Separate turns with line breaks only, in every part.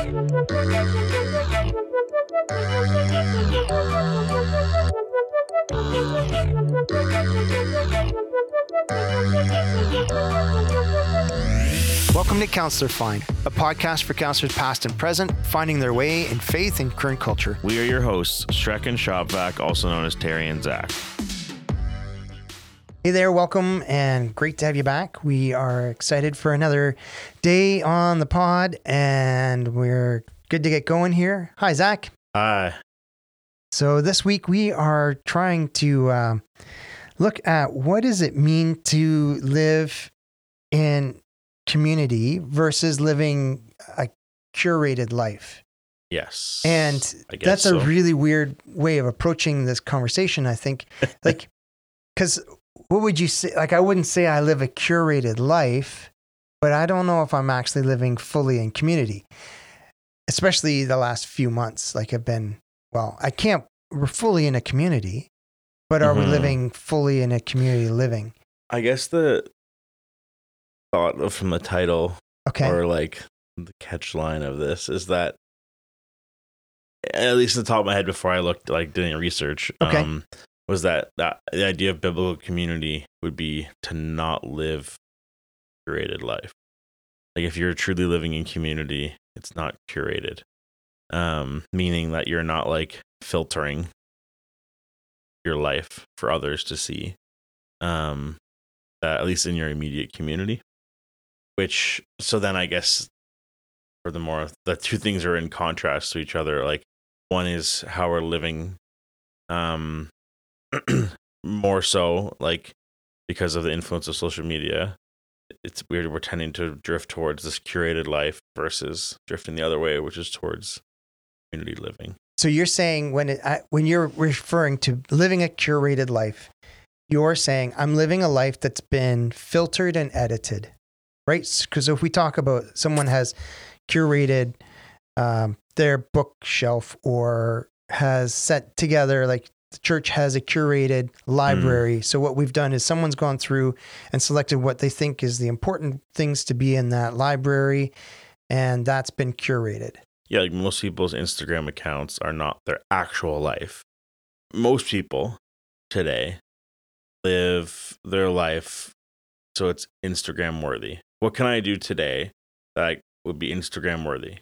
Welcome to Counselor Find, a podcast for counselors past and present, finding their way in faith and current culture.
We are your hosts, Shrek and Shopvac, also known as Terry and Zach.
Hey there, welcome, and great to have you back. We are excited for another day on the pod, and we're good to get going here. Hi, Zach.
Hi.
So this week we are trying to uh, look at what does it mean to live in community versus living a curated life.
Yes.
And that's a really weird way of approaching this conversation, I think. Like, because what would you say? Like, I wouldn't say I live a curated life, but I don't know if I'm actually living fully in community, especially the last few months. Like, I've been, well, I can't, we're fully in a community, but are we
Mhm.
living fully in a community living?
I guess the thought of- from the title
Okay.
or like the catch line of this is that at least in the top of my head before I looked like doing research
Okay.
um was that, that the idea of biblical community would be to not live curated life. Like if you're truly living in community, it's not curated. Um meaning that you're not like filtering your life for others to see. Um that at least in your immediate community which so then i guess furthermore the two things are in contrast to each other like one is how we're living um more so like because of the influence of social media it's weird we're tending to drift towards this curated life versus drifting the other way which is towards community living
So you're saying when it, I- when you're referring to living a curated life, you're saying I'm living a life that's been filtered and edited, right? Because if we talk about someone has curated um, their bookshelf or has set together like the church has a curated library. Mm. So what we've done is someone's gone through and selected what they think is the important things to be in that library, and that's been curated.
yeah, like most people's Instagram accounts are not their actual life. Most people today live their life so it's Instagram worthy. What can I do today that would be Instagram worthy?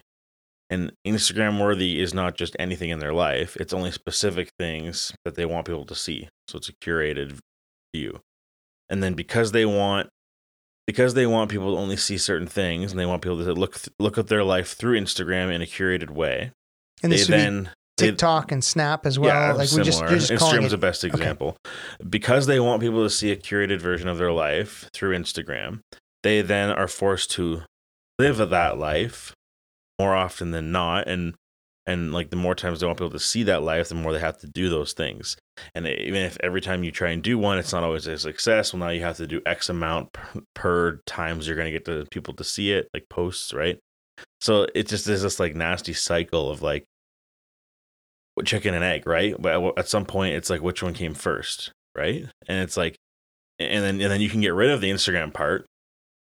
And Instagram worthy is not just anything in their life, it's only specific things that they want people to see. So it's a curated view. And then because they want because they want people to only see certain things and they want people to look look at their life through Instagram in a curated way.
And
they
this would be
then they-
TikTok and Snap as well.
yeah,
like we just
similar.
you're just calling
Instagram's the best example. Because they want people to see a curated version of their life through Instagram, they then are forced to live that life more often than not. And and like the more times they want people to see that life, the more they have to do those things. And even if every time you try and do one, it's not always a success. Well, now you have to do X amount per, per times you're going to get the people to see it, like posts, right? So it just is this like nasty cycle of like chicken and egg, right? But uh, at some point, it's like which one came first, right? And it's like, and then and then you can get rid of the Instagram part,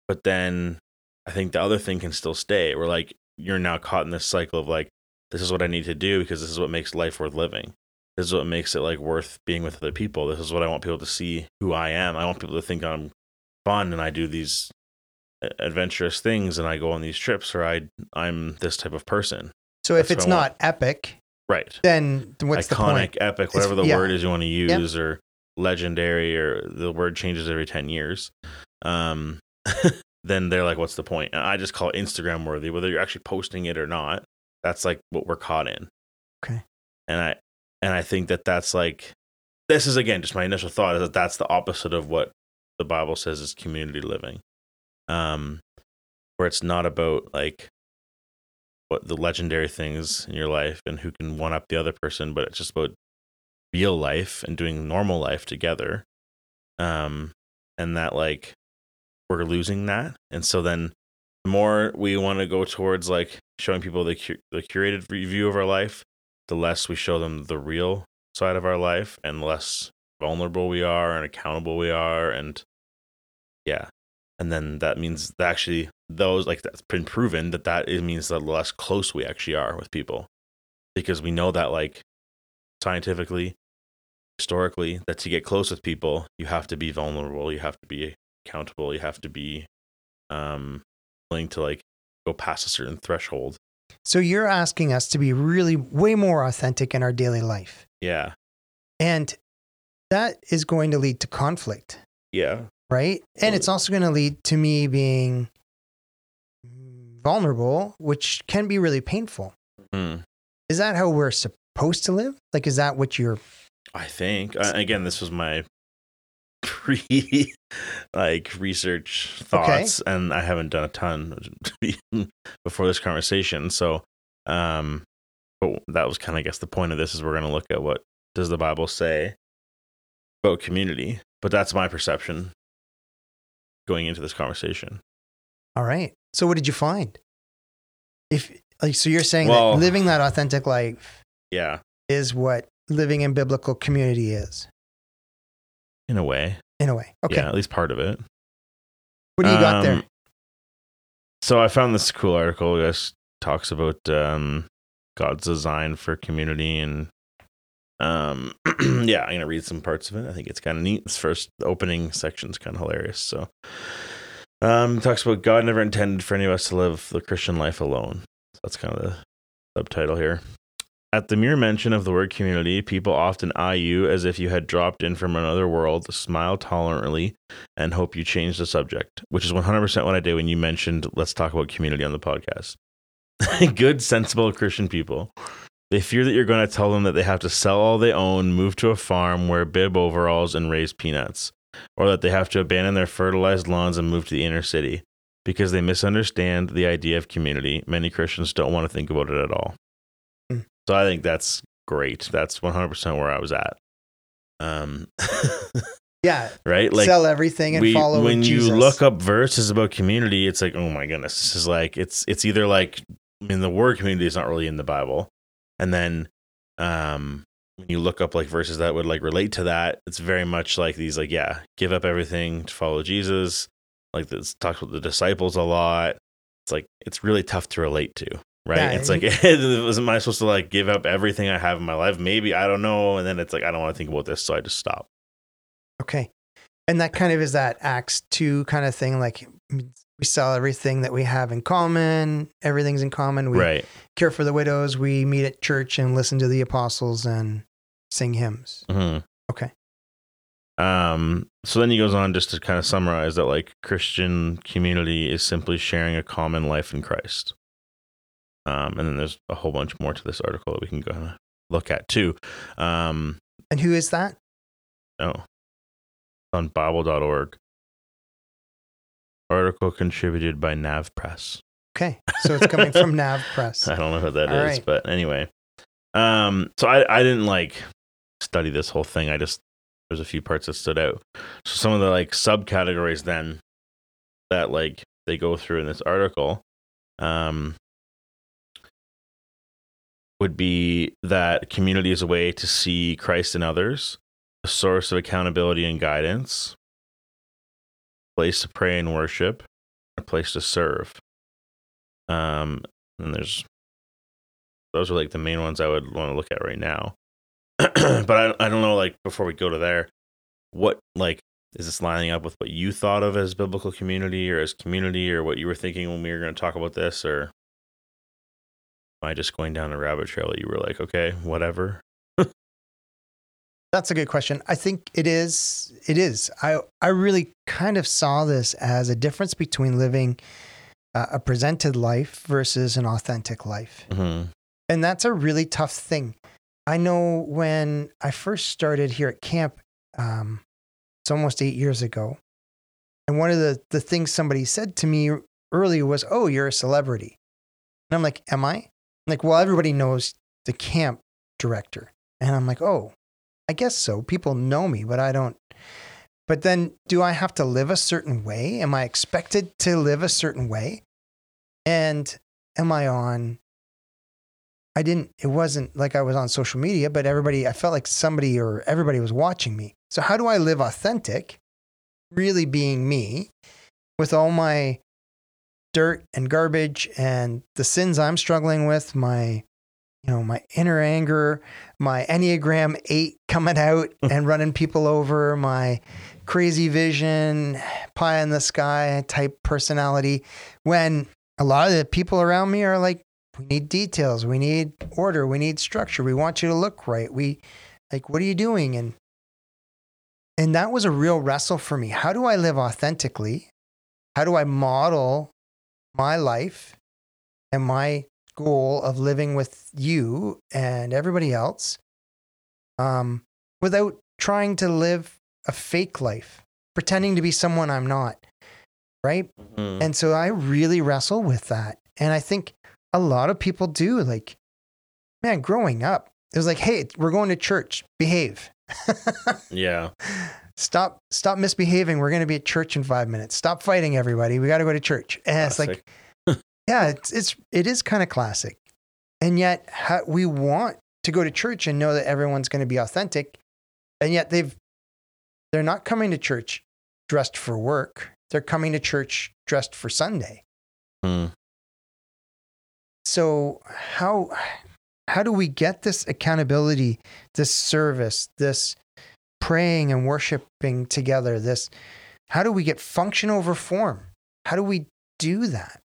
but then I think the other thing can still stay. We're like you're now caught in this cycle of like this is what I need to do because this is what makes life worth living. This is what makes it like worth being with other people. This is what I want people to see who I am. I want people to think I'm fun and I do these uh, adventurous things and I go on these trips or I I'm this type of person.
So if
That's
it's not epic,
Right.
then what's the
iconic,
point?
epic,
It's-
whatever the
yeah.
word is you want to
Yep.
use, or legendary, or the word changes every ten years. Um, then they're like, "What's the point?" And I just call it Instagram worthy, whether you're actually posting it or not. That's like what we're caught in.
Okay.
And I and I think that that's like this is again just my initial thought is that that's the opposite of what the Bible says is community living. Um, where it's not about like what the legendary things in your life and who can one up the other person, but it's just about real life and doing normal life together. Um, and that like we're losing that, and so then the more we want to go towards like showing people the cu- the curated view of our life, the less we show them the real side of our life, and the less vulnerable we are and accountable we are, and yeah, and then that means that actually those like that's been proven that that it means the less close we actually are with people. Because we know that like scientifically historically that to get close with people you have to be vulnerable you have to be accountable you have to be um willing to like go past a certain threshold
So you're asking us to be really way more authentic in our daily life.
yeah
And that is going to lead to conflict,
yeah
right? And it's also going to lead to me being vulnerable, which can be really painful.
Hmm.
Is that how we're supposed to live? Like, is that what you're
i think uh, again this was my pre like research thoughts and i haven't done a ton before this conversation so um but that was kind of i guess the point of this is we're going to look at what does the bible say about community but that's my perception going into this conversation.
All right? So, what did you find? If like, so you're saying
Well-
that living that authentic life
yeah.
is what living in biblical community is,
in a way
in a way. Okay.
yeah at least part of it
What do you got there?
Um, So I found this cool article. It just talks about um, God's design for community, and um, yeah, I'm gonna read some parts of it. I think it's kind of neat. This first opening section is kind of hilarious. So, um, it talks about God never intended for any of us to live the Christian life alone. So that's kind of the subtitle here. At the mere mention of the word community, people often eye you as if you had dropped in from another world, smile tolerantly, and hope you change the subject, which is 100% what I did when you mentioned let's talk about community on the podcast. Good, sensible Christian people. They fear that you're going to tell them that they have to sell all they own, move to a farm, wear bib overalls, and raise peanuts, or that they have to abandon their fertilized lawns and move to the inner city. Because they misunderstand the idea of community, many Christians don't want to think about it at all. So I think that's great. That's 100% where I was at. Um,
Yeah.
right? Like,
Sell everything and
we,
follow
when
Jesus.
you look up verses about community it's like oh my goodness this is like it's it's either like i mean the word community is not really in the bible and then um when you look up like verses that would like relate to that it's very much like these like yeah give up everything to follow jesus like this talks about the disciples a lot it's like it's really tough to relate to right
Yeah,
it's like am i supposed to like give up everything i have in my life maybe i don't know and then it's like i don't want to think about this so i just stop
Okay. And that kind of is that Acts 2 kind of thing. Like we sell everything that we have in common, everything's in common. We
right
care for the widows. We meet at church and listen to the apostles and sing hymns.
hmm
Okay.
Um, so then he goes on just to kind of summarize that like Christian community is simply sharing a common life in Christ. Um, and then there's a whole bunch more to this article that we can go and look at too. Um,
And who is that?
oh, on Bible.org. Article contributed by Nav Press.
Okay. So it's coming from Nav Press.
I don't know who that is,
All right.
but anyway. Um, so I, I didn't like study this whole thing. I just there's a few parts that stood out. So some of the like subcategories then that like they go through in this article um would be that community is a way to see Christ in others, a source of accountability and guidance, a place to pray and worship, a place to serve. Um, and there's those are like the main ones I would want to look at right now. but I I don't know like before we go to there, what like is this lining up with what you thought of as biblical community or as community or what you were thinking when we were going to talk about this or I just going down a rabbit trail that you were like, okay, whatever.
That's a good question. I think it is. It is. I I really kind of saw this as a difference between living uh, a presented life versus an authentic life,
Mm-hmm.
and that's a really tough thing. I know when I first started here at camp, um, it's almost eight years ago, and one of the the things somebody said to me early was, "Oh, you're a celebrity," and I'm like, "Am I?" Like, well, everybody knows the camp director, and I'm like, "Oh." I guess so. People know me, but I don't. But then, do I have to live a certain way? Am I expected to live a certain way? And am I on? I didn't, it wasn't like I was on social media, but everybody, I felt like somebody or everybody was watching me. So, how do I live authentic, really being me with all my dirt and garbage and the sins I'm struggling with, my you know, my inner anger, my Enneagram 8 coming out and running people over, my crazy vision, pie in the sky type personality when a lot of the people around me are like we need details, we need order, we need structure. We want you to look right. We like what are you doing and and that was a real wrestle for me. How do I live authentically? How do I model my life and my goal of living with you and everybody else um, without trying to live a fake life, pretending to be someone I'm not? Right.
Mhm.
And so I really wrestle with that. And I think a lot of people do. Like, man, growing up, it was like, hey, we're going to church, behave.
yeah.
Stop stop misbehaving. We're going to be at church in five minutes. Stop fighting everybody. We got to go to church. And it's like yeah it's it's it is kind of classic. And yet ha- we want to go to church and know that everyone's going to be authentic. And yet they've they're not coming to church dressed for work. They're coming to church dressed for sunday.
Hmm.
so how how do we get this accountability this service this praying and worshiping together this how do we get function over form how do we do that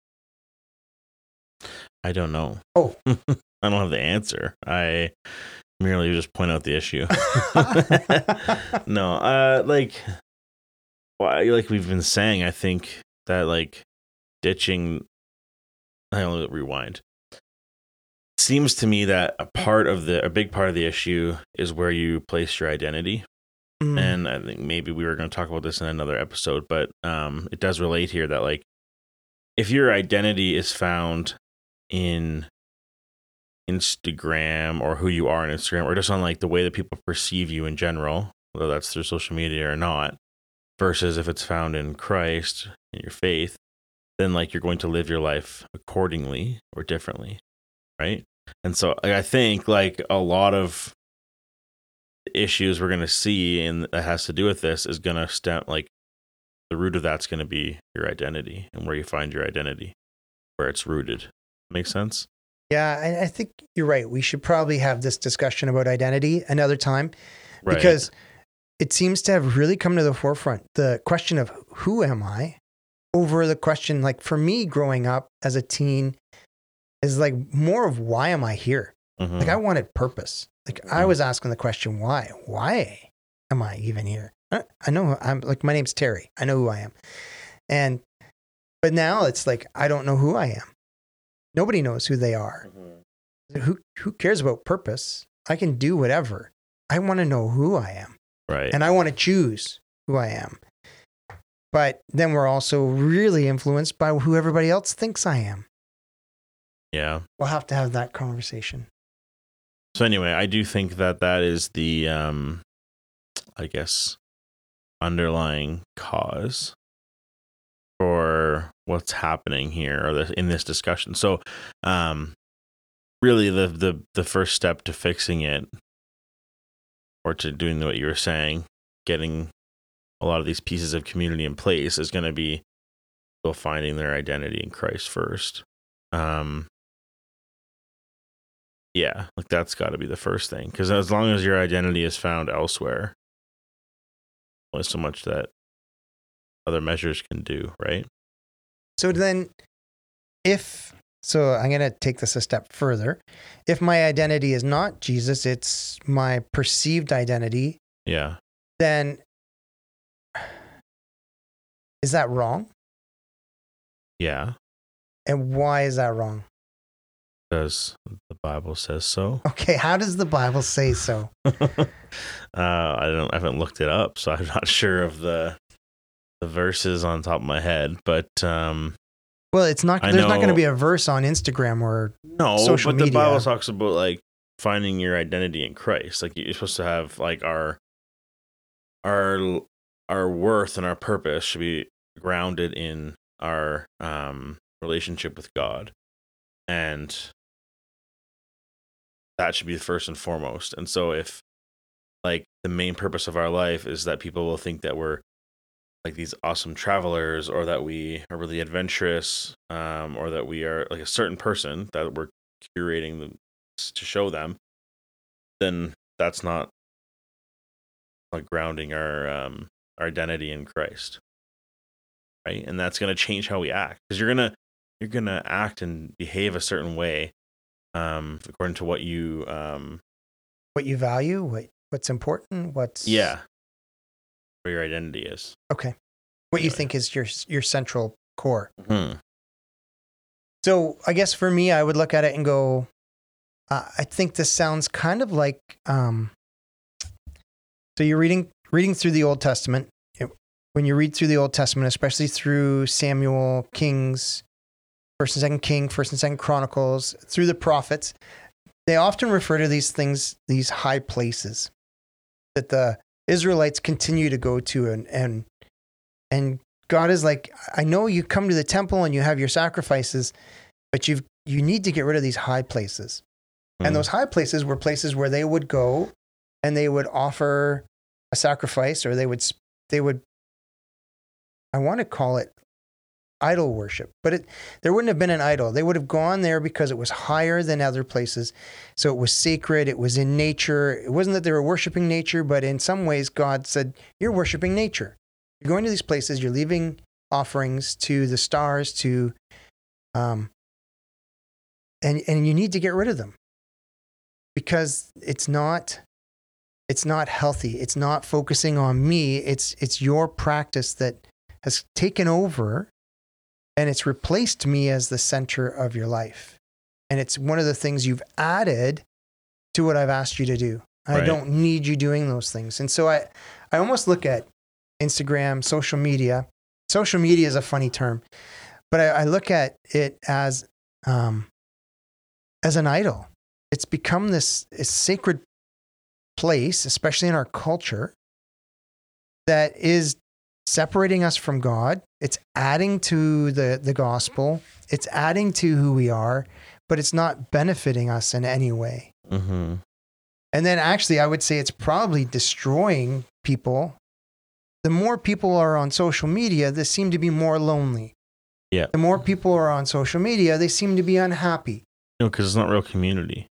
I don't know.
Oh.
I don't have the answer. I merely just point out the issue. no, uh, like, well, like we've been saying, I think that like ditching. I only rewind. Seems to me that a part of the, a big part of the issue is where you place your identity.
Mm,
and I think maybe we were going to talk about this in another episode, but um, it does relate here that like if your identity is found in Instagram or who you are on Instagram or just on like the way that people perceive you in general, whether that's through social media or not, versus if it's found in Christ in your faith, then like you're going to live your life accordingly or differently, right? And so I think like a lot of issues we're going to see and that has to do with this is going to stem like the root of that's going to be your identity and where you find your identity where it's rooted. Make sense?
Yeah I, I think you're right. We should probably have this discussion about identity another time
right.
because it seems to have really come to the forefront the question of who am i over the question like for me growing up as a teen is like more of why am i here?
Mhm.
like i wanted purpose like i was asking the question why? Why am i even here? I know i'm like my name's terry. I know who i am. And but now it's like i don't know who i am. Nobody knows who they are.
Mhm.
who who cares about purpose? I can do whatever. I want to know who i am.
Right.
And I want to choose who I am. But then we're also really influenced by who everybody else thinks I am.
yeah.
We'll have to have that conversation.
So anyway i do think that that is the um i guess underlying cause for what's happening here or in this discussion. So um really the the the first step to fixing it or to doing what you were saying getting a lot of these pieces of community in place is going to be still finding their identity in christ first. Um yeah like that's got to be the first thing because as long as your identity is found elsewhere only so much that other measures can do right
So then, if, so I'm going to take this a step further. If my identity is not Jesus, it's my perceived identity,
yeah
then is that wrong?
yeah
And why is that wrong?
Because the bible says so
Okay, how does the Bible say so?
uh, I don't. I haven't looked it up, so I'm not sure of the the verses on top of my head. But um,
Well, it's not,
I
there's not going to be a verse on Instagram or
no,
Social
but the
media.
Bible talks about like finding your identity in Christ. Like you're supposed to have like our our our worth and our purpose should be grounded in our um relationship with God, and that should be first and foremost. And so if like the main purpose of our life is that people will think that we're like these awesome travelers or that we are really adventurous um, or that we are like a certain person that we're curating them to show them then that's not like grounding our um our identity in christ right and that's going to change how we act because you're going to you're going to act and behave a certain way um according to what you um
What you value, what what's important, what's
yeah where your identity is
Okay. What you think is your your central core.
hmm
So I guess for me, I would look at it and go, uh, I think this sounds kind of like, um, so you're reading reading through the Old Testament. It- when you read through the Old Testament, especially through Samuel, Kings, First and Second King, First and Second Chronicles, through the prophets, they often refer to these things, these high places that the Israelites continue to go to, and and and God is like, I know you come to the temple and you have your sacrifices, but you've you need to get rid of these high places. And hmm. those high places were places where they would go and they would offer a sacrifice or they would they would I want to call it idol worship, but it there wouldn't have been an idol. They would have gone there because it was higher than other places. So it was sacred, it was in nature. It wasn't that they were worshiping nature, but in some ways God said, You're worshiping nature. You're going to these places, you're leaving offerings to the stars, to um and and you need to get rid of them because it's not it's not healthy it's not focusing on me it's it's your practice that has taken over and it's replaced me as the center of your life and it's one of the things you've added to what I've asked you to do I
Right.
don't need you doing those things and so I I almost look at Instagram social media social media is a funny term but I, I look at it as um, as an idol. It's become this, this sacred place, especially in our culture, that is separating us from God. It's adding to the, the gospel. It's adding to who we are, but it's not benefiting us in any way.
hmm
And then actually, I would say it's probably destroying people. The more people are on social media, they seem to be more lonely.
Yeah.
The more people are on social media, they seem to be unhappy.
no because it's not real community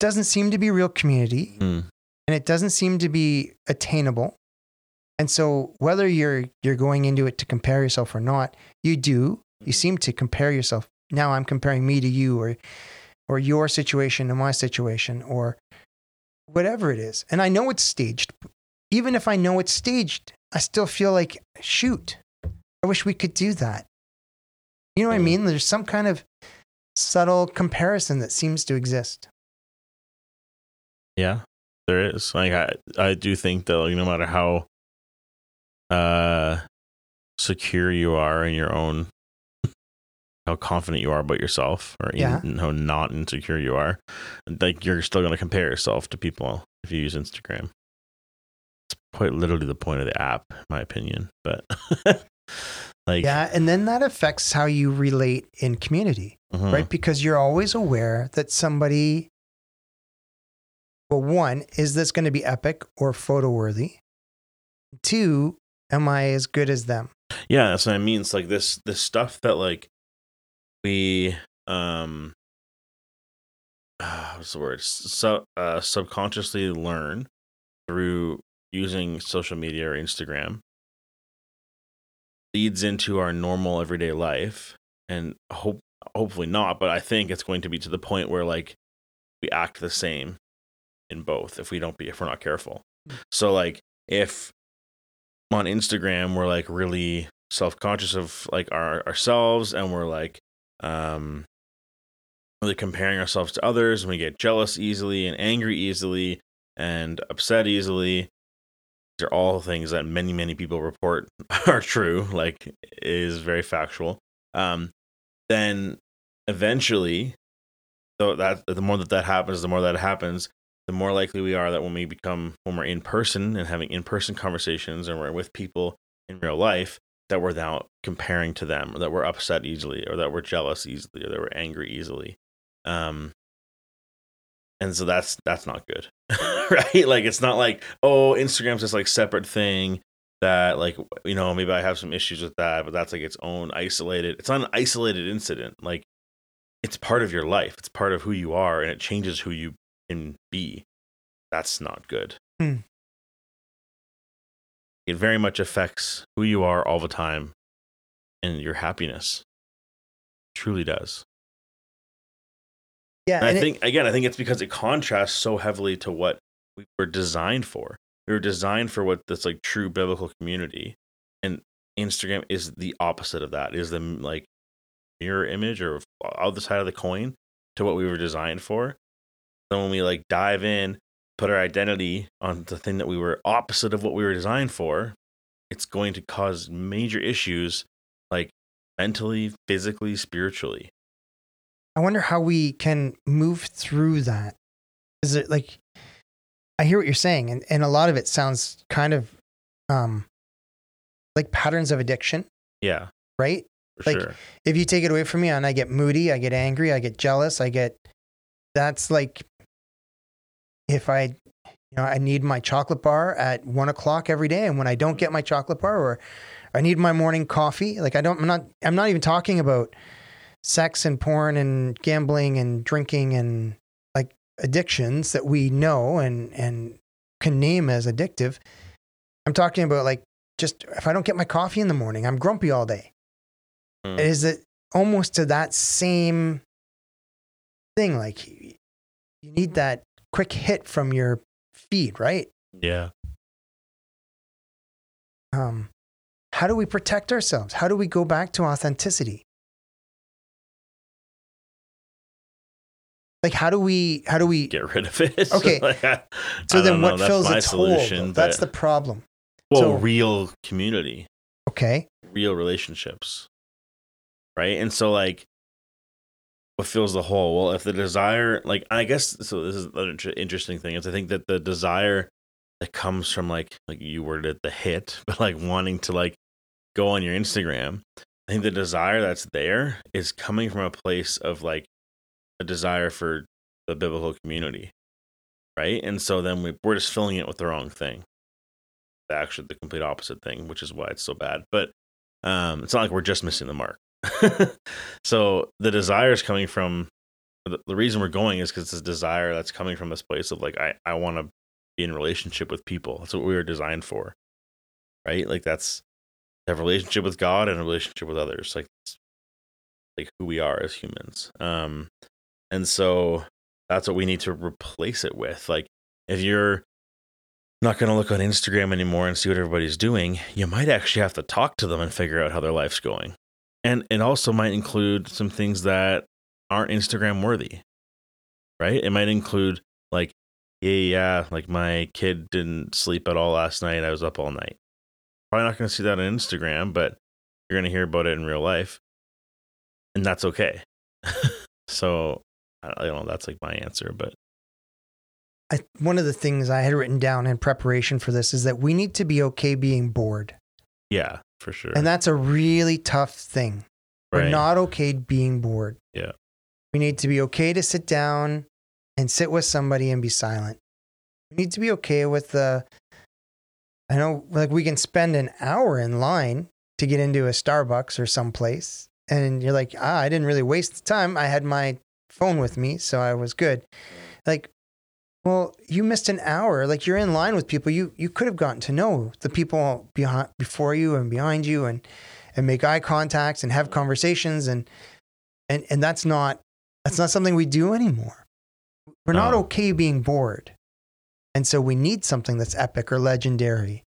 Doesn't seem to be real community
Mm.
and it doesn't seem to be attainable. And so whether you're you're going into it to compare yourself or not, you do. You seem to compare yourself. Now I'm comparing me to you or or your situation to my situation or whatever it is. And I know it's staged. Even if I know it's staged, I still feel like shoot. I wish we could do that. You know what I mean? There's some kind of subtle comparison that seems to exist.
Yeah, there is. Like I, I do think that like, no matter how uh secure you are in your own, how confident you are about yourself, or
Yeah.
even how not insecure you are, like you're still going to compare yourself to people if you use Instagram. It's quite literally the point of the app, in my opinion. But like,
Yeah, and then that affects how you relate in community,
mhm.
right? Because you're always aware that somebody, well, one, is this going to be epic or photo worthy? Two, am I as good as them?
yeah that's what i mean. It's like this this stuff that like we um uh, what's the word? So uh subconsciously learn through using social media or instagram leads into our normal everyday life and hope hopefully not but i think it's going to be to the point where like we act the same in both if we don't be if we're not careful. So like if on Instagram we're like really self-conscious of like our ourselves and we're like um really comparing ourselves to others and we get jealous easily and angry easily and upset easily. These are all things that many many people report are true like is very factual. Um then eventually so that the more that that happens the more that happens the more likely we are that when we become when we're in person and having in-person conversations and we're with people in real life that we're now comparing to them or that we're upset easily or that we're jealous easily or that we're angry easily um and so that's that's not good right like it's not like oh instagram's this like separate thing that like you know maybe I have some issues with that, but that's like its own isolated. It's not an isolated incident. Like it's part of your life. It's part of who you are, and it changes who you can be. That's not good.
Hmm.
It very much affects who you are all the time and your happiness. truly does.
Yeah,
And I
and it-
think again, I think it's because it contrasts so heavily to what we were designed for. We were designed for what this like true biblical community, and Instagram is the opposite of that. Is the like mirror image or other side of the coin to what we were designed for. So when we like dive in, put our identity on the thing that we were opposite of what we were designed for, it's going to cause major issues like mentally, physically, spiritually.
I wonder how we can move through that. Is it like I hear what you're saying, and, and a lot of it sounds kind of um like patterns of addiction,
Yeah,
right?
for
Like,
sure.
If you take it away from me and I get moody, I get angry, I get jealous, I get that's like if I you know, I need my chocolate bar at one o'clock every day. And when I don't get my chocolate bar or I need my morning coffee, like I don't I'm not I'm not even talking about sex and porn and gambling and drinking and like addictions that we know and and can name as addictive. I'm talking about like just if I don't get my coffee in the morning, I'm grumpy all day.
Mm.
Is it almost to that same thing? Like you need that quick hit from your feed, right?
Yeah.
Um, how do we protect ourselves? How do we go back to authenticity? Like how do we how do we
get rid of it.
Okay.
Like, I-
so
I
then what
know,
fills its
solution,
though? That's the problem.
well,
so-
real community,
Okay.
real relationships, right? And so, like, what fills the hole? Well, if the desire, like, I guess, so this is an interesting thing is I think that the desire that comes from like, like you worded it, the hit, but like wanting to like go on your Instagram. I think the desire that's there is coming from a place of like a desire for the biblical community, right? And so then we, we're just filling it with the wrong thing. Actually, the complete opposite thing, which is why it's so bad. But um, it's not like we're just missing the mark. so the desire is coming from the, the reason we're going is because this desire that's coming from this place of like I I want to be in relationship with people. That's what we were designed for, right? Like that's have a relationship with God and a relationship with others. Like it's like who we are as humans. Um, and so that's what we need to replace it with. Like if you're not going to look on Instagram anymore and see what everybody's doing, you might actually have to talk to them and figure out how their life's going. And it also might include some things that aren't Instagram worthy, right? It might include like, yeah, yeah, like my kid didn't sleep at all last night. I was up all night. Probably not going to see that on Instagram, but you're going to hear about it in real life. And that's okay. so I don't know. That's like my answer, but
I, one of the things I had written down in preparation for this is that we need to be okay being bored.
yeah, for sure.
And that's a really tough thing. We're not okay being bored.
Yeah.
We need to be okay to sit down and sit with somebody and be silent. We need to be okay with the, I know, like we can spend an hour in line to get into a Starbucks or someplace. And you're like, ah, I didn't really waste the time. I had my phone with me, so I was good. Like, well, you missed an hour. Like you're in line with people. You you could have gotten to know the people behind before you and behind you and and make eye contacts and have conversations and and and that's not that's not something we do anymore. We're not
No.
okay being bored. And so we need something that's epic or legendary.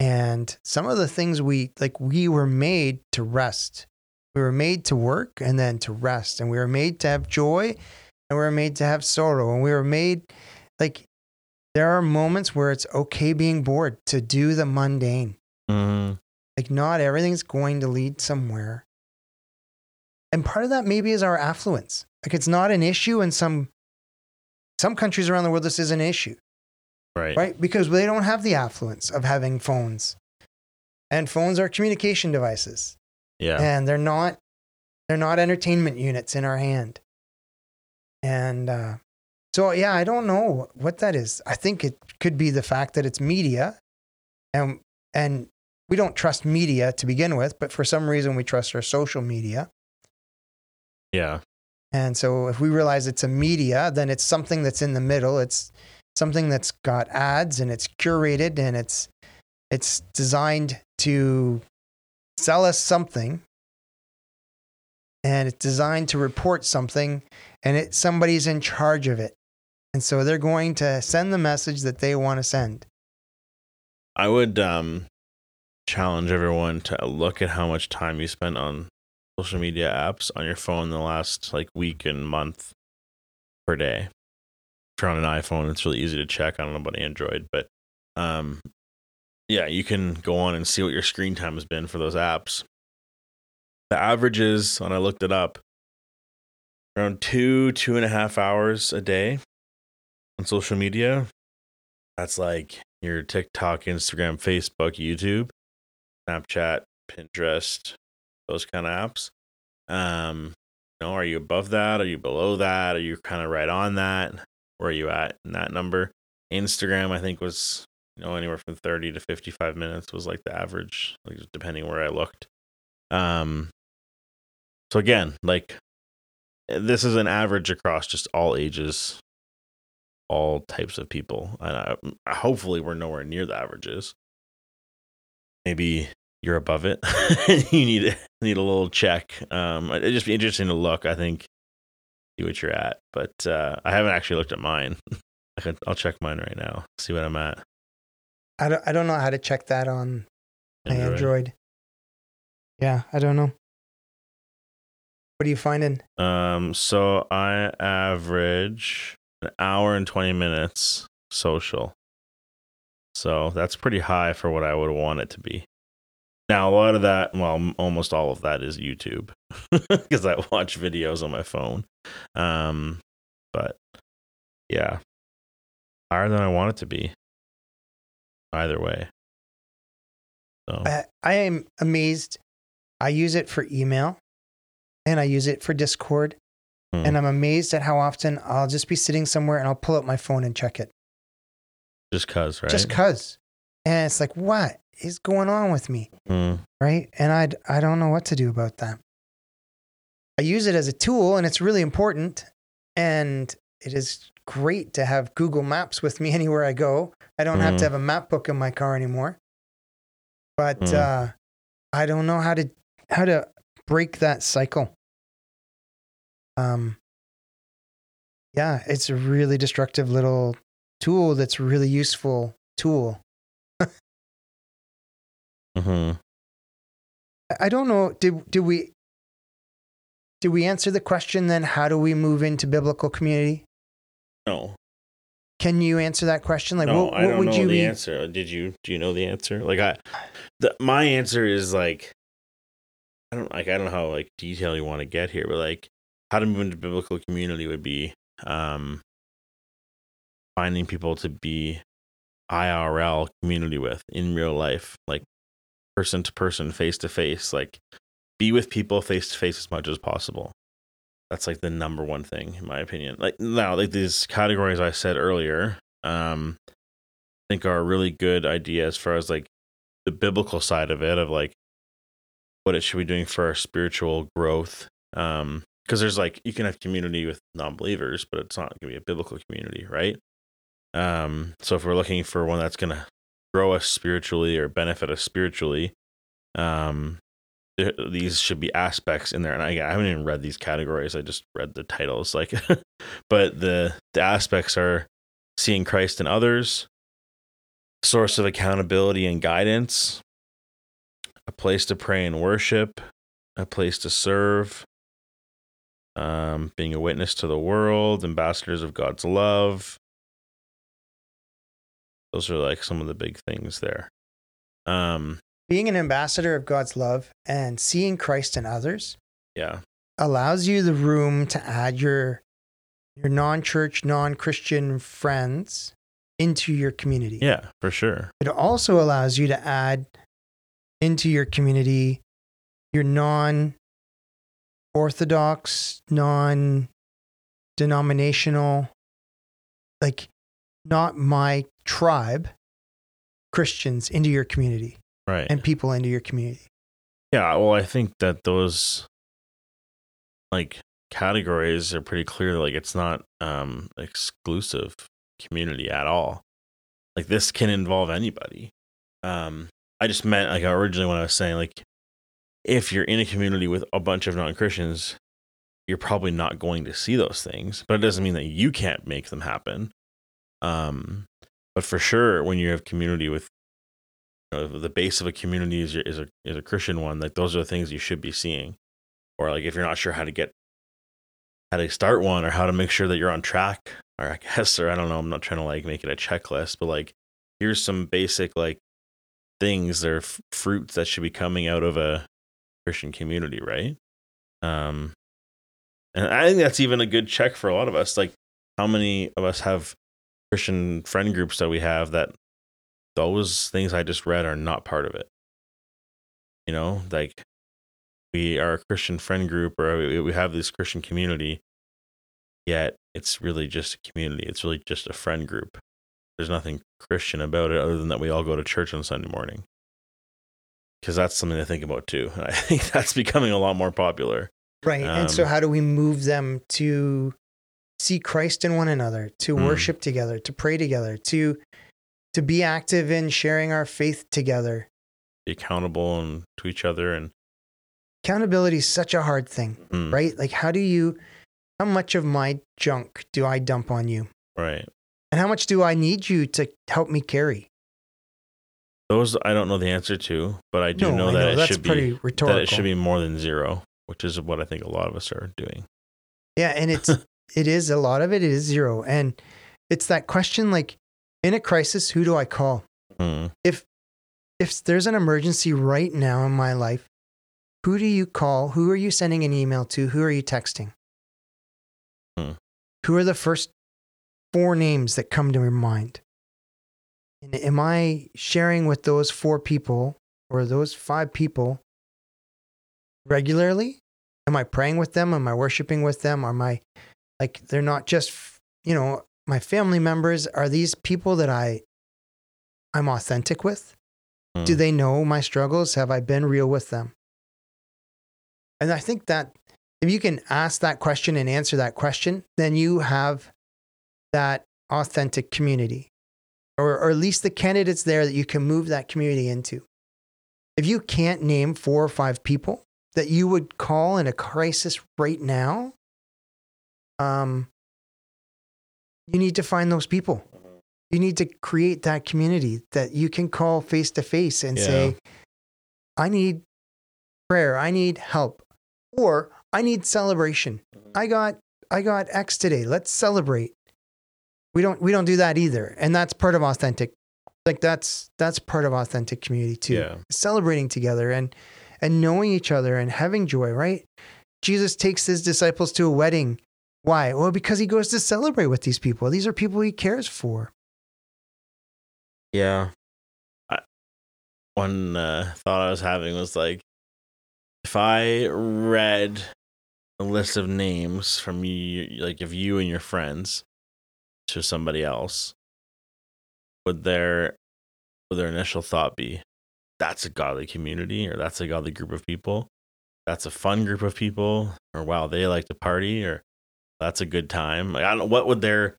And some of the things we like we were made to rest. We were made to work and then to rest and we were made to have joy and we were made to have sorrow and we were made like there are moments where it's okay being bored to do the mundane.
Mhm.
like not everything's going to lead somewhere. And part of that maybe is our affluence. Like it's not an issue in some some countries around the world this is an issue.
Right.
right? Because they don't have the affluence of having phones. And phones are communication devices.
Yeah.
and they're not they're not entertainment units in our hand and uh, so yeah i don't know what that is i think it could be the fact that it's media and and we don't trust media to begin with, but for some reason we trust our social media.
Yeah.
And so if we realize it's a media, then it's something that's in the middle. It's something that's got ads and it's curated and it's it's designed to sell us something. And it's designed to report something and it somebody's in charge of it. And so they're going to send the message that they want to send.
I would um, challenge everyone to look at how much time you spent on social media apps on your phone the last like week and month per day. If you're on an iPhone, it's really easy to check. I don't know about Android, but um, yeah, you can go on and see what your screen time has been for those apps. The averages, when I looked it up, around two, two and a half hours a day on social media. That's like your TikTok, Instagram, Facebook, YouTube, Snapchat, Pinterest, those kind of apps. Um, you know, are you above that? Are you below that? Are you kind of right on that? Where are you at in that number? Instagram, I think, was you know anywhere from 30 to 55 minutes was like the average, like depending where I looked. Um, so again, like this is an average across just all ages, all types of people, and I, hopefully we're nowhere near the averages. Maybe you're above it. you need need a little check. Um, it'd just be interesting to look. I think see what you're at, but uh, I haven't actually looked at mine. I could, I'll check mine right now. See what I'm at.
I don't, I don't know how to check that on Android. Android. Yeah, I don't know. What are you finding?
Um, so I average an hour and 20 minutes social. So that's pretty high for what I would want it to be. Now, a lot of that, well, almost all of that is YouTube because I watch videos on my phone. Um, but yeah, higher than I want it to be. Either way.
So I, I am amazed. I use it for email and I use it for Discord. Hmm. And I'm amazed at how often I'll just be sitting somewhere and I'll pull up my phone and check it.
Just cuz, right?
Just cuz. And it's like, what? is going on with me? Mm. Right. And I, I don't know what to do about that. I use it as a tool and it's really important. And it is great to have Google Maps with me anywhere I go. I don't mm. have to mm. have a map book in my car anymore. But mm. uh, I don't know how to how to break that cycle. Um, yeah, it's a really destructive little tool that's really useful tool. Mm-hmm. I don't know. Did did we did we answer the question then? How do we move into biblical community?
No.
Can you answer that question? Like,
no,
what,
what I don't
would
know
you
the
be?
answer? Did you? Do you know the answer? Like, I, the, my answer is like, I don't like. I don't know how like detail you want to get here, but like, how to move into biblical community would be, um, finding people to be IRL community with in real life, like person to person, face to face. Like be with people face to face as much as possible. That's like the number one thing, in my opinion. Like now, like these categories I said earlier, um, I think are really good idea as far as like the biblical side of it, of like what it should be doing for our spiritual growth. Um, because there's like you can have community with non-believers, but it's not gonna be a biblical community, right? Um, so if we're looking for one that's gonna grow us spiritually or benefit us spiritually, um, th- these should be aspects in there. And I, I, haven't even read these categories. I just read the titles. Like, but the the aspects are seeing Christ in others, source of accountability and guidance, a place to pray and worship, a place to serve, um, being a witness to the world, ambassadors of God's love, those are like some of the big things there. Um,
Being an ambassador of God's love and seeing Christ in others,
yeah,
allows you the room to add your your non-church, non-Christian friends into your community.
Yeah, for sure.
It also allows you to add into your community your non orthodox, non denominational, like not my tribe, Christians into your community
Right.
and people into your community.
Yeah, well, I think that those like categories are pretty clear. Like it's not um exclusive community at all. Like this can involve anybody. Um, I just meant like originally when I was saying like if you're in a community with a bunch of non Christians, you're probably not going to see those things. But it doesn't mean that you can't make them happen. Um, but for sure, when you have community with you know, the base of a community is, your, is a is a Christian one. Like those are the things you should be seeing, or like if you're not sure how to get how to start one or how to make sure that you're on track, or I guess, or I don't know. I'm not trying to like make it a checklist, but like here's some basic like things that are f- fruits that should be coming out of a Christian community, right? Um, and I think that's even a good check for a lot of us. Like, how many of us have Christian friend groups that we have that those things I just read are not part of it. You know, like we are a Christian friend group or we we have this Christian community, yet it's really just a community. It's really just a friend group. There's nothing Christian about it other than that we all go to church on Sunday morning. Because that's something to think about too. And I think that's becoming a lot more popular.
Right. and so
Um,
how do we move them to see Christ in one another, to
Mm.
worship together, to pray together, to to be active in sharing our faith together?
Be accountable and to each other and
Accountability is such a hard thing,
mm,
right? Like how do you how much of my junk do I dump on you?
right.
And how much do I need you to help me carry?
Those I don't know the answer to, but I do
no,
know
I
that
know
it
that's
should
pretty
be
rhetorical.
that it should be more than zero, which is what I think a lot of us are doing.
Yeah, and it's it is a lot of it is zero. And it's that question like in a crisis, who do I call?
Mm,
if there's an emergency right now in my life, who do you call? Who are you sending an email to? Who are you texting?
Hmm.
Who are the first four names that come to your mind? And am I sharing with those four people or those five people regularly? Am I praying with them? Am I worshiping with them? Am I like they're not just, you know, my family members? Are these people that I I'm authentic with? Do
mm,
they know my struggles? Have I been real with them? And I think that if you can ask that question and answer that question, then you have that authentic community, or, or at least the candidates there that you can move that community into. If you can't name four or five people that you would call in a crisis right now, um, you need to find those people you need to create that community that you can call face to face and
Yeah.
say, I need prayer, I need help, or I need celebration. I got I got X today. Let's celebrate. We don't we don't do that either. And that's part of authentic like that's that's part of authentic community too.
yeah.
Celebrating together and and knowing each other and having joy, right? Jesus takes his disciples to a wedding. Why? Well, because he goes to celebrate with these people. These are people he cares for.
Yeah. I, one uh, thought I was having was like, if I read a list of names from you, like of you and your friends, to somebody else, would their would their initial thought be, "That's a godly community," or "That's a godly group of people," "That's a fun group of people," or "Wow, they like to party," or "That's a good time." Like I don't what would their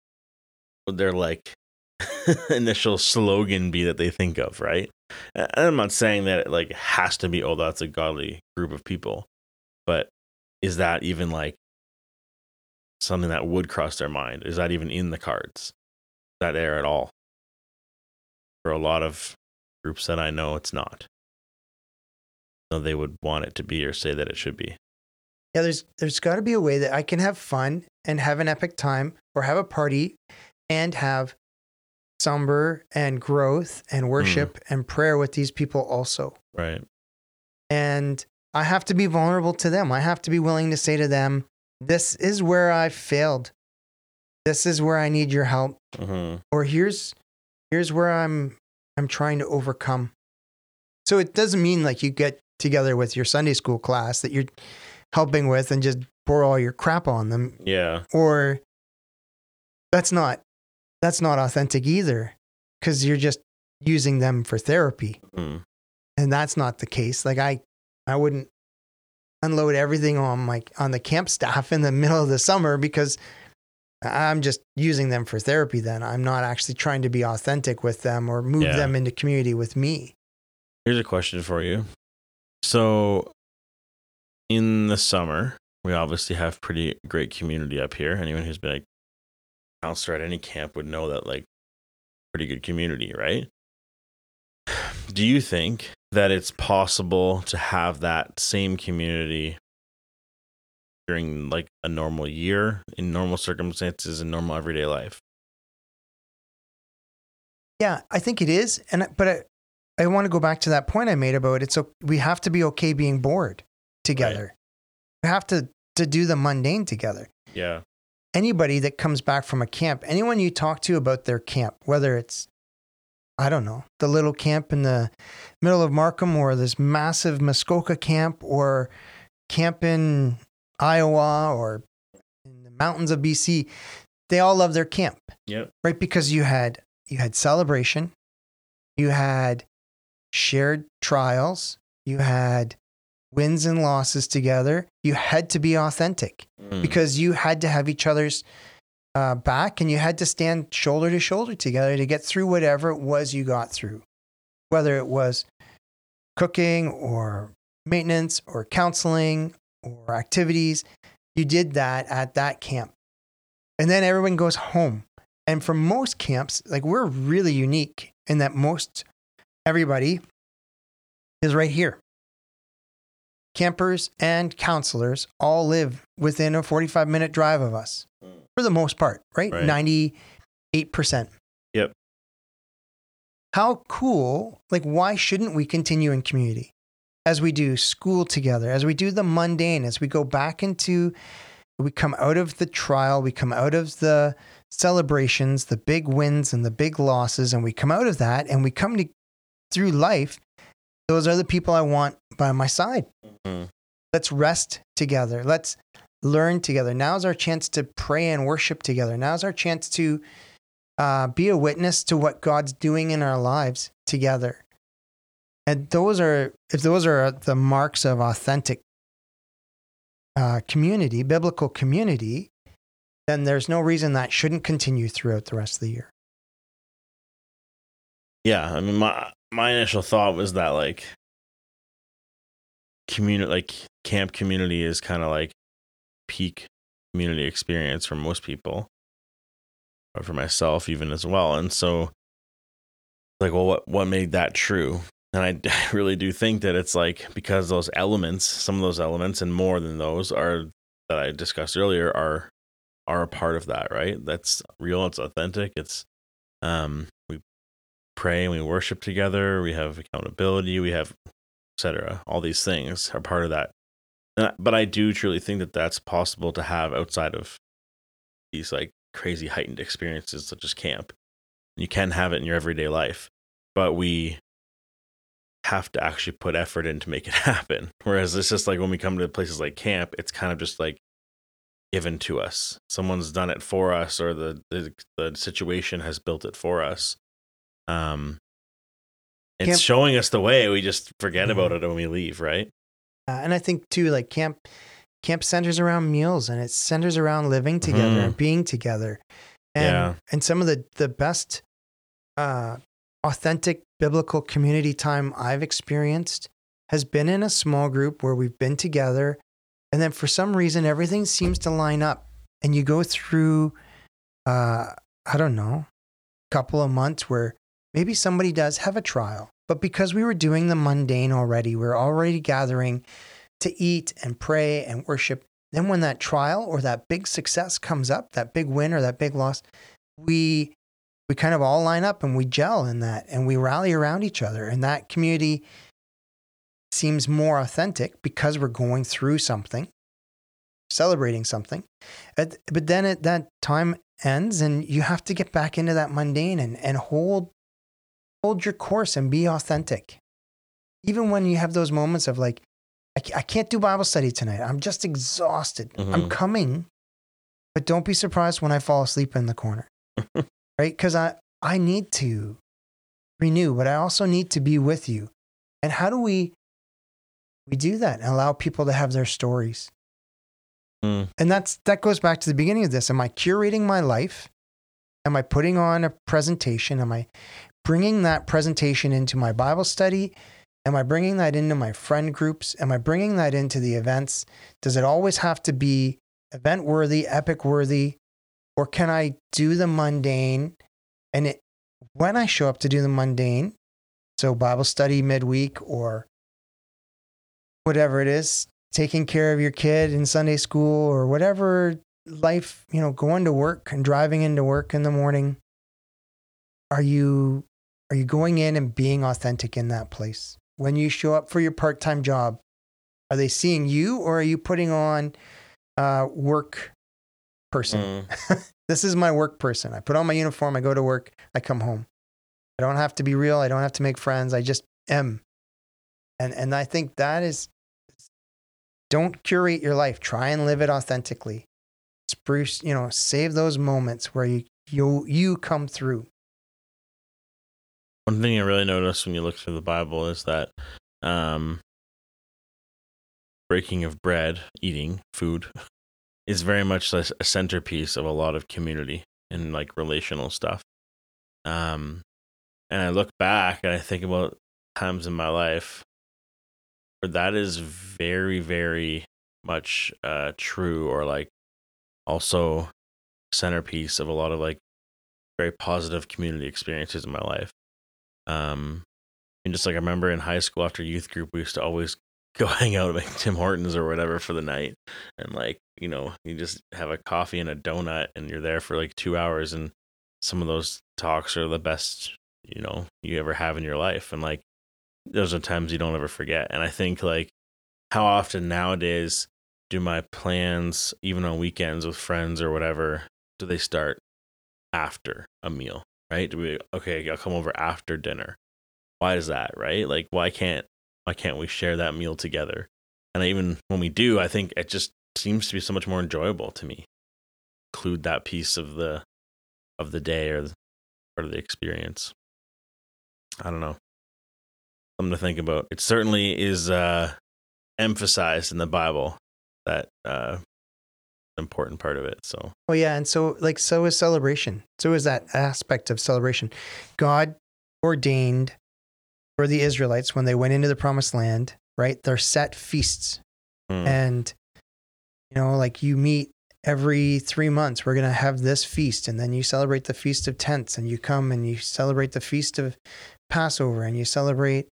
would their like initial slogan be that they think of, right? And I'm not saying that it like has to be, oh, that's a godly group of people, but is that even like something that would cross their mind? Is that even in the cards? That air at all? For a lot of groups that I know, it's not. So they would want it to be or say that it should be.
Yeah, there's there's got to be a way that I can have fun and have an epic time or have a party and have somber and growth and hmm. worship and prayer with these people also.
Right.
And I have to be vulnerable to them. I have to be willing to say to them, this is where I failed. This is where I need your help
hmm
or here's here's where I'm I'm trying to overcome. So it doesn't mean like you get together with your Sunday school class that you're helping with and just pour all your crap on them
Yeah.
or that's not that's not authentic either cuz you're just using them for therapy.
Mm.
And that's not the case. Like I I wouldn't unload everything on my on the camp staff in the middle of the summer because I'm just using them for therapy then. I'm not actually trying to be authentic with them or move
Yeah.
them into community with me.
Here's a question for you. So, in the summer, we obviously have pretty great community up here. Anyone who's been a counselor at any camp would know that, like, pretty good community, right? Do you think that it's possible to have that same community during like a normal year in normal circumstances in normal everyday life?
Yeah, I think it is. And but I, I want to go back to that point I made about it's so we have to be okay being bored together. We have to to do the mundane together.
Yeah.
Anybody that comes back from a camp, anyone you talk to about their camp, whether it's I don't know, the little camp in the middle of Markham or this massive Muskoka camp or camp in Iowa or in the mountains of BC, they all love their camp
Yep.
right because you had you had celebration you had shared trials you had wins and losses together you had to be authentic
Mm.
because you had to have each other's uh, back and you had to stand shoulder to shoulder together to get through whatever it was you got through. Whether it was cooking or maintenance or counseling or activities you did that at that camp. And then everyone goes home. And for most camps, like we're really unique in that most everybody is right here. Campers and counselors all live within a 45 minute drive of us for the most part, right?
Right.
98%.
Yep.
How cool, like, why shouldn't we continue in community as we do school together, as we do the mundane, as we go back into, we come out of the trial, we come out of the celebrations, the big wins and the big losses, and we come out of that and we come to, through life. Those are the people I want by my side.
Mhm.
Let's rest together. Let's learn together. Now's our chance to pray and worship together. Now's our chance to uh, be a witness to what God's doing in our lives together. And those are, if those are the marks of authentic uh, community, biblical community, then there's no reason that shouldn't continue throughout the rest of the year.
Yeah, I mean my my initial thought was that like community like camp community is kind of like peak community experience for most people or for myself even as well. And so like well what what made that true? And I, really do think that it's like because those elements, some of those elements and more than those are that I discussed earlier are are a part of that, right? That's real, it's authentic, it's um we pray and we worship together we have accountability we have etc all these things are part of that And but i do truly think that that's possible to have outside of these like crazy heightened experiences such as camp. You can have it in your everyday life but we have to actually put effort in to make it happen. Whereas it's just like when we come to places like camp it's kind of just like given to us. Someone's done it for us or the the, the situation has built it for us. Um it's
Camp-
showing us the way. We just forget
Mhm.
about it when we leave right
and I think too, like camp, camp centers around meals and it centers around living together
Mhm.
and being together. And,
Yeah.
and some of the, the best, uh, authentic biblical community time I've experienced has been in a small group where we've been together. And then for some reason, everything seems to line up and you go through, uh, I don't know, a couple of months where maybe somebody does have a trial, but because we were doing the mundane already, we are already gathering to eat and pray and worship. Then when that trial or that big success comes up, that big win or that big loss, we we kind of all line up and we gel in that and we rally around each other and that community seems more authentic because we're going through something celebrating something but then it, that time ends and you have to get back into that mundane and, and hold hold your course and be authentic even when you have those moments of like I, can't do bible study tonight i'm just exhausted i'm
Mhm.
coming but don't be surprised when i fall asleep in the corner right because i i need to renew, but I also need to be with you. And how do we we do that and allow people to have their stories?
Mm.
And that's that goes back to the beginning of this. Am I curating my life? Am I putting on a presentation? Am I bringing that presentation into my Bible study? Am I bringing that into my friend groups? Am I bringing that into the events? Does it always have to be event worthy, epic worthy? Or can I do the mundane? And it, when I show up to do the mundane, so Bible study midweek or whatever it is, taking care of your kid in Sunday school or whatever life, you know, going to work and driving into work in the morning, are you are you going in and being authentic in that place? When you show up for your part-time job, are they seeing you or are you putting on uh, work person?
Mm.
this is my work person. I put on my uniform, I go to work, I come home. I don't have to be real, I don't have to make friends, I just am. And and I think that is don't curate your life. Try and live it authentically. Spruce, you know, save those moments where you you you come through.
One thing I really notice when you look through the Bible is that um, breaking of bread, eating food, is very much a a centerpiece of a lot of community and like relational stuff. Um, and I look back and I think about times in my life where that is very, very much uh, true, or like also centerpiece of a lot of like very positive community experiences in my life. Um, and just like I remember in high school after youth group, we used to always go hang out at Tim Hortons or whatever for the night, and like you know you just have a coffee and a donut, and you're there for like two hours, and some of those talks are the best you know you ever have in your life, and like those are times you don't ever forget. And I think like how often nowadays do my plans, even on weekends with friends or whatever, do they start after a meal? Right? Do we okay, I'll come over after dinner. Why is that, right? Like why can't why can't we share that meal together? And even when we do, I think it just seems to be so much more enjoyable to me. Include that piece of the of the day or the, part of the experience. I don't know something to think about. It certainly is uh, emphasized in the Bible that uh, important part of it. So
Oh yeah, and so like so is celebration. So is that aspect of celebration. God ordained for the Israelites when they went into the promised land, right? Their set feasts.
mm,
And you know, like you meet every 3 months we're going to have this feast and then you celebrate the feast of tents and you come and you celebrate the feast of Passover and you celebrate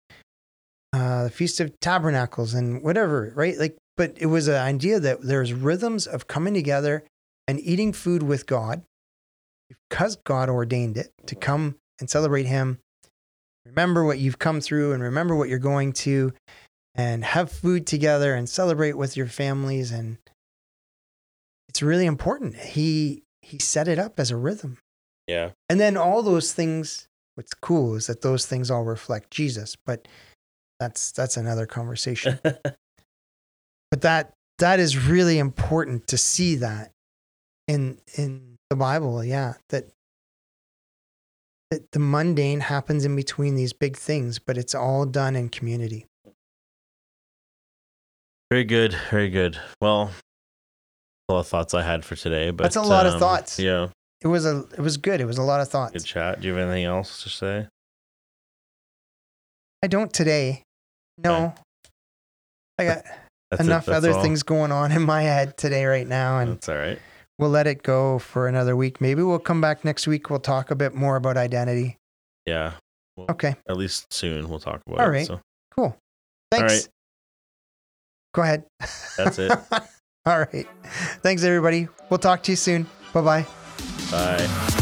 uh, the feast of tabernacles and whatever, right? Like but it was an idea that there's rhythms of coming together and eating food with God because God ordained it to come and celebrate Him. Remember what you've come through and remember what you're going to, and have food together and celebrate with your families. And it's really important. He He set it up as a rhythm,
yeah,
and then all those things. What's cool is that those things all reflect Jesus, but that's that's another conversation but that that is really important to see that in in the bible yeah that that the mundane happens in between these big things but it's all done in community
very good, very good. Well, a lot of thoughts I had for today, but
That's a lot of
um,
thoughts.
Yeah,
it was a it was good it was a lot of thoughts
good chat. Do you have anything else to say?
i don't today no i got
That's
enough other
all?
things going on in my head today right now and
That's all right.
we'll let it go for another week maybe we'll come back next week we'll talk a bit more about identity
Yeah,
okay
at least soon we'll talk about
All
it.
right.
So
Cool. Thanks.
right.
Go ahead.
That's it.
All right. Thanks, everybody. We'll talk to you soon. Bye bye.
bye.